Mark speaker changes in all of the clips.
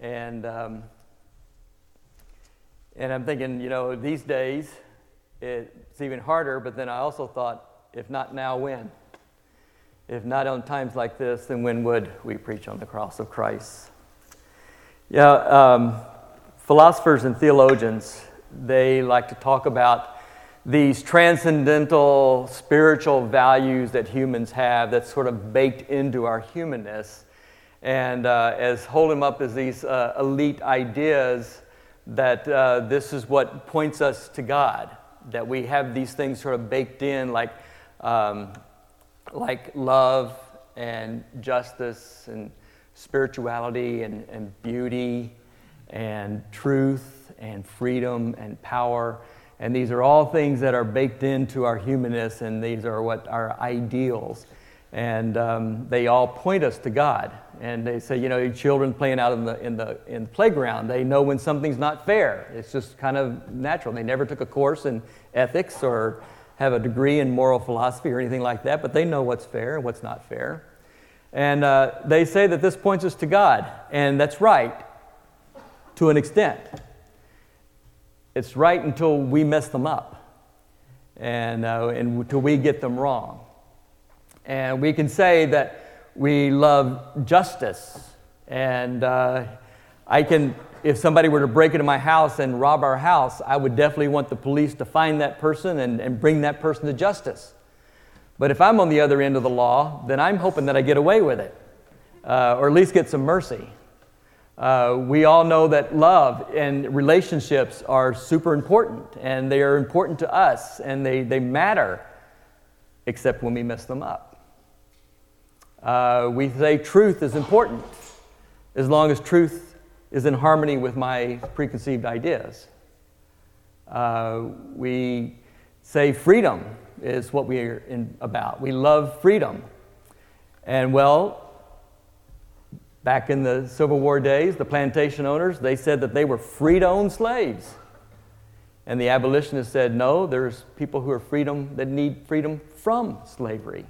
Speaker 1: And, um, and I'm thinking, you know, these days it's even harder, but then I also thought, if not now, when? If not on times like this, then when would we preach on the cross of Christ? Yeah, um, philosophers and theologians, they like to talk about these transcendental spiritual values that humans have that's sort of baked into our humanness. And uh, as hold them up as these uh, elite ideas that uh, this is what points us to God, that we have these things sort of baked in, like, um, like love and justice and spirituality and, and beauty and truth and freedom and power. And these are all things that are baked into our humanness, and these are what our ideals. And um, they all point us to God. And they say, you know, children playing out in the, in, the, in the playground, they know when something's not fair. It's just kind of natural. They never took a course in ethics or have a degree in moral philosophy or anything like that, but they know what's fair and what's not fair. And uh, they say that this points us to God, and that's right to an extent. It's right until we mess them up and, uh, and until we get them wrong. And we can say that we love justice. And uh, I can, if somebody were to break into my house and rob our house, I would definitely want the police to find that person and, and bring that person to justice. But if I'm on the other end of the law, then I'm hoping that I get away with it, uh, or at least get some mercy. Uh, we all know that love and relationships are super important, and they are important to us, and they, they matter, except when we mess them up. Uh, we say truth is important as long as truth is in harmony with my preconceived ideas. Uh, we say freedom is what we are in, about. We love freedom. And well, Back in the Civil War days, the plantation owners, they said that they were free to own slaves. And the abolitionists said, no, there's people who are freedom that need freedom from slavery.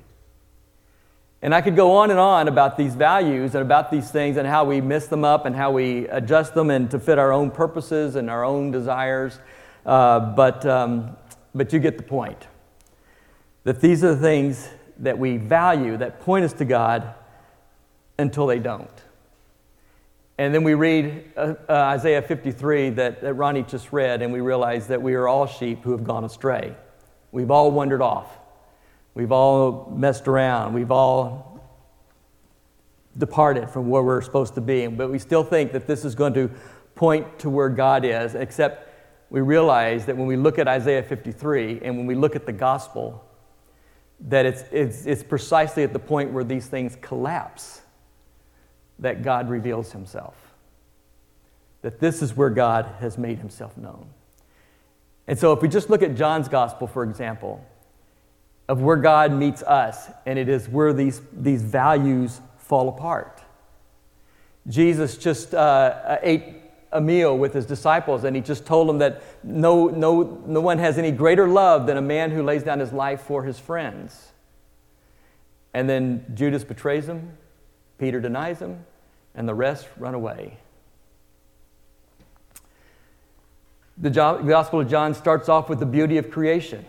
Speaker 1: And I could go on and on about these values and about these things and how we miss them up and how we adjust them and to fit our own purposes and our own desires. Uh, but, um, but you get the point. That these are the things that we value that point us to God until they don't. And then we read uh, uh, Isaiah 53 that, that Ronnie just read, and we realize that we are all sheep who have gone astray. We've all wandered off. We've all messed around. We've all departed from where we're supposed to be. But we still think that this is going to point to where God is, except we realize that when we look at Isaiah 53 and when we look at the gospel, that it's, it's, it's precisely at the point where these things collapse that God reveals himself. That this is where God has made himself known. And so, if we just look at John's gospel, for example, of where God meets us, and it is where these, these values fall apart. Jesus just uh, ate a meal with his disciples, and he just told them that no, no, no one has any greater love than a man who lays down his life for his friends. And then Judas betrays him, Peter denies him, and the rest run away. The Gospel of John starts off with the beauty of creation.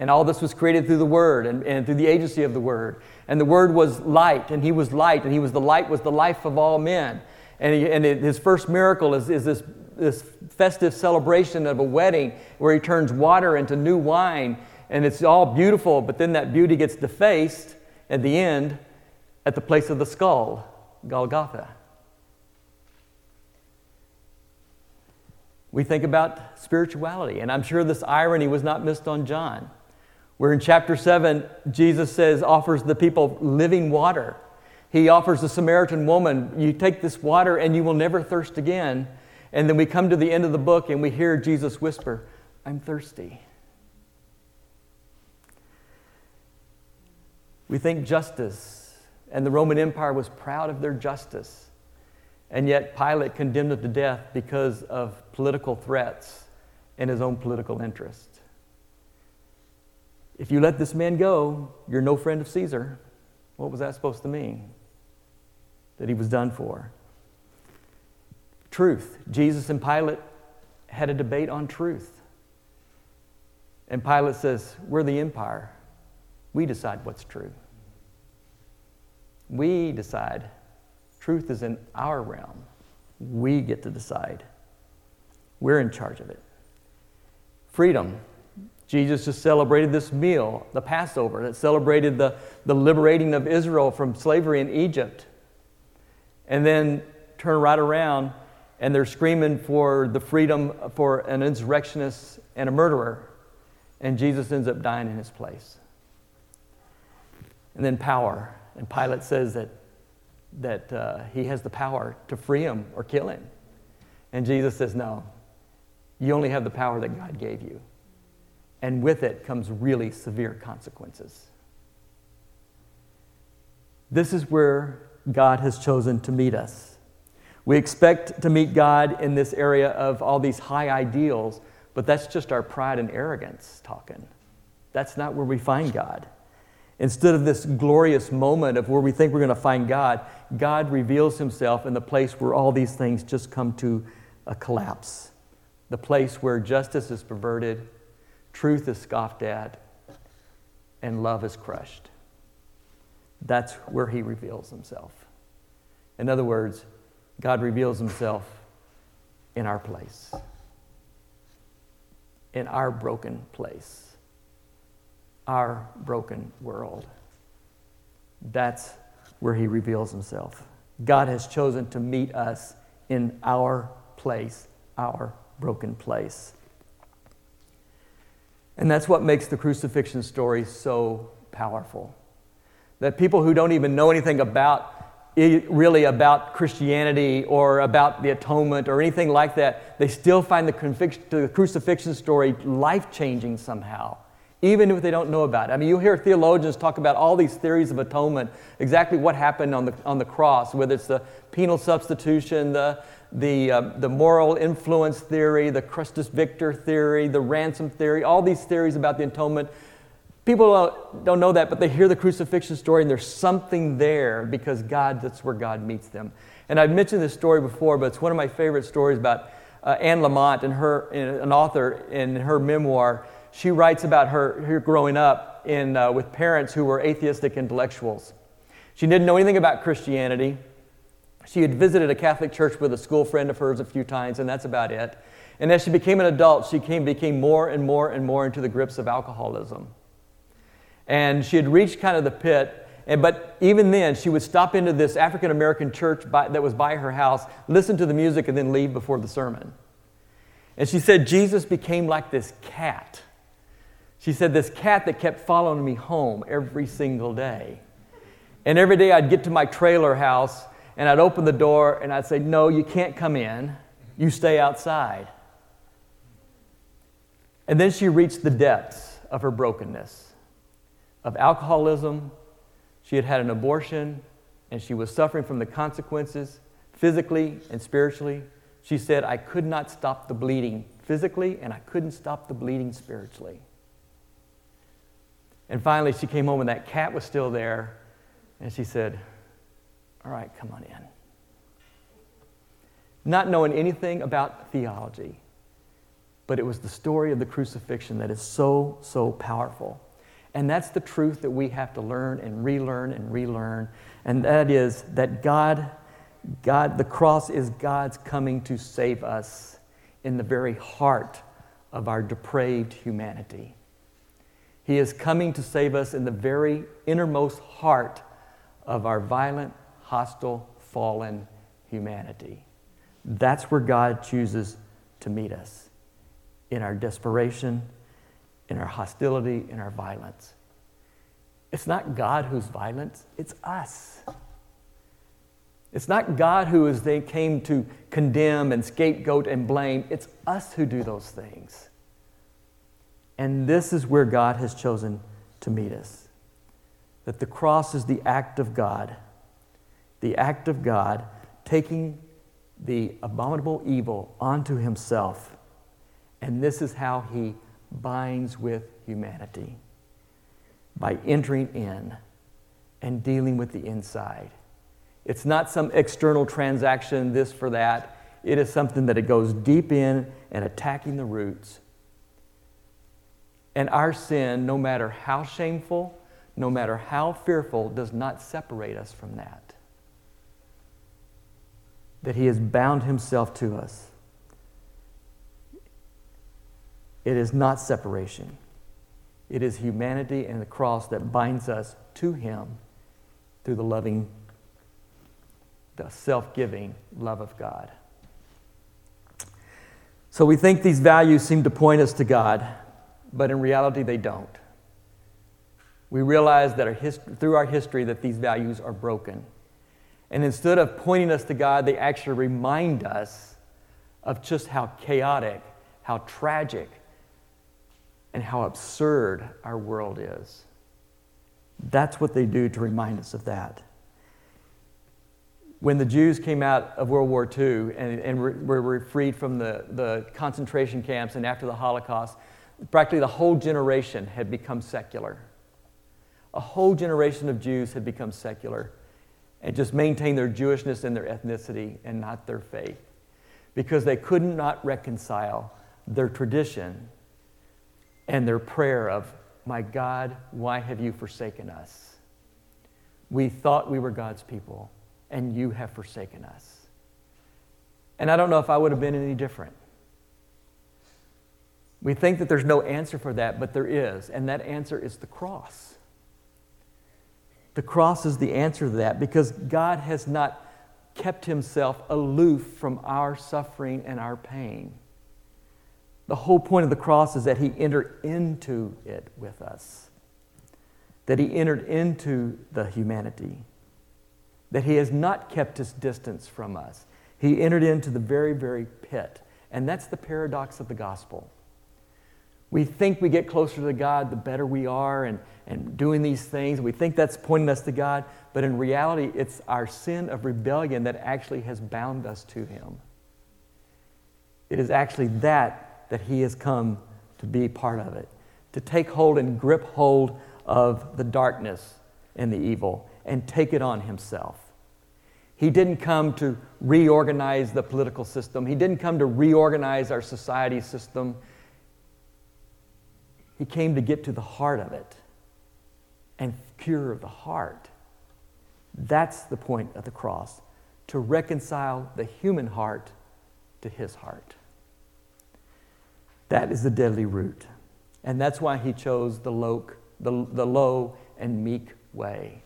Speaker 1: And all this was created through the Word and, and through the agency of the Word. And the Word was light, and He was light, and He was the light, was the life of all men. And, he, and it, his first miracle is, is this, this festive celebration of a wedding where He turns water into new wine. And it's all beautiful, but then that beauty gets defaced at the end at the place of the skull, Golgotha. We think about spirituality, and I'm sure this irony was not missed on John, where in chapter 7, Jesus says, offers the people living water. He offers the Samaritan woman, You take this water and you will never thirst again. And then we come to the end of the book and we hear Jesus whisper, I'm thirsty. We think justice and the Roman Empire was proud of their justice. And yet Pilate condemned him to death because of political threats and his own political interest. If you let this man go, you're no friend of Caesar. What was that supposed to mean? That he was done for. Truth. Jesus and Pilate had a debate on truth. And Pilate says, We're the empire. We decide what's true. We decide. Truth is in our realm. We get to decide. We're in charge of it. Freedom. Jesus just celebrated this meal, the Passover, that celebrated the, the liberating of Israel from slavery in Egypt. And then turn right around and they're screaming for the freedom for an insurrectionist and a murderer. And Jesus ends up dying in his place. And then power. And Pilate says that, that uh, he has the power to free him or kill him. And Jesus says, No, you only have the power that God gave you. And with it comes really severe consequences. This is where God has chosen to meet us. We expect to meet God in this area of all these high ideals, but that's just our pride and arrogance talking. That's not where we find God. Instead of this glorious moment of where we think we're going to find God, God reveals himself in the place where all these things just come to a collapse. The place where justice is perverted, truth is scoffed at, and love is crushed. That's where he reveals himself. In other words, God reveals himself in our place, in our broken place, our broken world. That's where he reveals himself. God has chosen to meet us in our place, our broken place. And that's what makes the crucifixion story so powerful. That people who don't even know anything about really about Christianity or about the atonement or anything like that, they still find the, conviction, the crucifixion story life changing somehow, even if they don't know about it. I mean, you hear theologians talk about all these theories of atonement, exactly what happened on the, on the cross, whether it's the penal substitution, the, the, uh, the moral influence theory, the Christus Victor theory, the ransom theory, all these theories about the atonement. People don't know that, but they hear the crucifixion story and there's something there because God, that's where God meets them. And I've mentioned this story before, but it's one of my favorite stories about uh, Anne Lamott and her, an author in her memoir. She writes about her, her growing up in, uh, with parents who were atheistic intellectuals. She didn't know anything about Christianity. She had visited a Catholic church with a school friend of hers a few times, and that's about it. And as she became an adult, she came, became more and more and more into the grips of alcoholism and she had reached kind of the pit. And, but even then, she would stop into this African American church by, that was by her house, listen to the music, and then leave before the sermon. And she said, Jesus became like this cat. She said, this cat that kept following me home every single day. And every day I'd get to my trailer house and I'd open the door and I'd say, No, you can't come in. You stay outside. And then she reached the depths of her brokenness of alcoholism. She had had an abortion and she was suffering from the consequences physically and spiritually. She said, I could not stop the bleeding physically and I couldn't stop the bleeding spiritually. And finally, she came home and that cat was still there and she said, All right, come on in. Not knowing anything about theology, but it was the story of the crucifixion that is so, so powerful. And that's the truth that we have to learn and relearn and relearn. And that is that God, God, the cross is God's coming to save us in the very heart of our depraved humanity. He is coming to save us in the very innermost heart of our violent, hostile, fallen humanity. That's where God chooses to meet us in our desperation in our hostility, in our violence. It's not God who's violent, it's us. It's not God who is they came to condemn and scapegoat and blame. It's us who do those things. And this is where God has chosen to meet us. That the cross is the act of God, the act of God taking the abominable evil onto himself. And this is how he binds with humanity by entering in and dealing with the inside. It's not some external transaction, this for that. it is something that it goes deep in and attacking the roots. And our sin, no matter how shameful, no matter how fearful, does not separate us from that. That He has bound Himself to us. It is not separation. It is humanity and the cross that binds us to Him through the loving, the self giving love of God. So we think these values seem to point us to God, but in reality, they don't. We realize that our hist- through our history that these values are broken. And instead of pointing us to God, they actually remind us of just how chaotic, how tragic, and how absurd our world is. That's what they do to remind us of that. When the Jews came out of World War II and, and were, were freed from the, the concentration camps and after the Holocaust, practically the whole generation had become secular. A whole generation of Jews had become secular and just maintained their Jewishness and their ethnicity and not their faith because they could not reconcile their tradition and their prayer of, My God, why have you forsaken us? We thought we were God's people, and you have forsaken us. And I don't know if I would have been any different. We think that there's no answer for that, but there is, and that answer is the cross. The cross is the answer to that because God has not kept himself aloof from our suffering and our pain. The whole point of the cross is that he entered into it with us, that he entered into the humanity, that he has not kept his distance from us. He entered into the very, very pit. And that's the paradox of the gospel. We think we get closer to God the better we are and, and doing these things. We think that's pointing us to God, but in reality, it's our sin of rebellion that actually has bound us to Him. It is actually that that He has come to be part of it, to take hold and grip hold of the darkness and the evil and take it on Himself. He didn't come to reorganize the political system, He didn't come to reorganize our society system. He came to get to the heart of it and cure the heart. That's the point of the cross to reconcile the human heart to his heart. That is the deadly root. And that's why he chose the low, the, the low and meek way.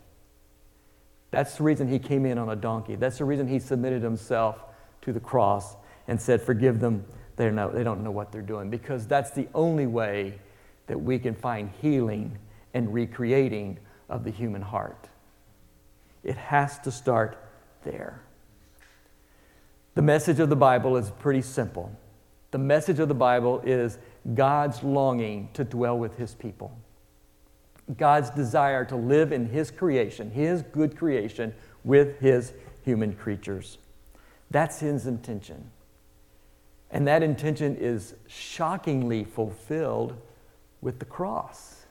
Speaker 1: That's the reason he came in on a donkey. That's the reason he submitted himself to the cross and said, Forgive them, they don't know what they're doing. Because that's the only way that we can find healing and recreating of the human heart. It has to start there. The message of the Bible is pretty simple. The message of the Bible is God's longing to dwell with his people. God's desire to live in his creation, his good creation, with his human creatures. That's his intention. And that intention is shockingly fulfilled with the cross.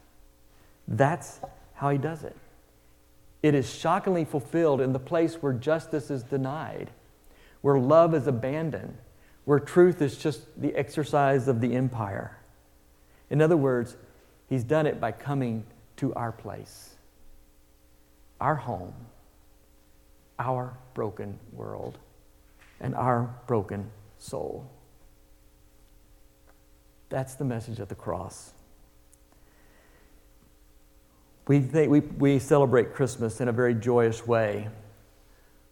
Speaker 1: That's how he does it. It is shockingly fulfilled in the place where justice is denied, where love is abandoned, where truth is just the exercise of the empire. In other words, he's done it by coming to our place, our home, our broken world, and our broken soul. That's the message of the cross. We, think, we, we celebrate Christmas in a very joyous way,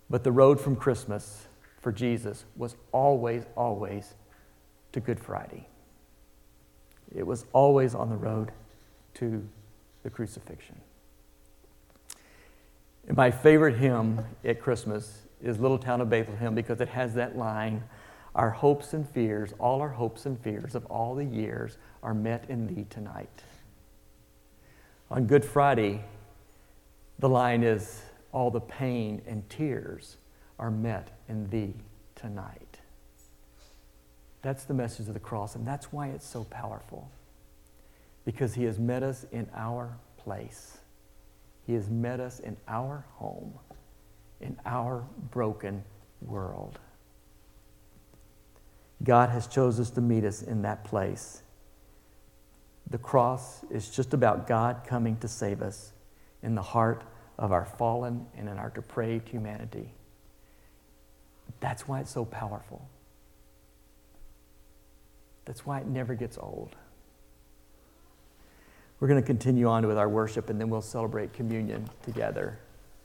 Speaker 1: but the road from Christmas for Jesus was always, always to Good Friday. It was always on the road to the crucifixion. And my favorite hymn at Christmas is Little Town of Bethlehem because it has that line Our hopes and fears, all our hopes and fears of all the years are met in thee tonight. On Good Friday, the line is All the pain and tears are met in thee tonight. That's the message of the cross, and that's why it's so powerful. Because he has met us in our place. He has met us in our home, in our broken world. God has chosen us to meet us in that place. The cross is just about God coming to save us in the heart of our fallen and in our depraved humanity. That's why it's so powerful. That's why it never gets old. We're going to continue on with our worship and then we'll celebrate communion together.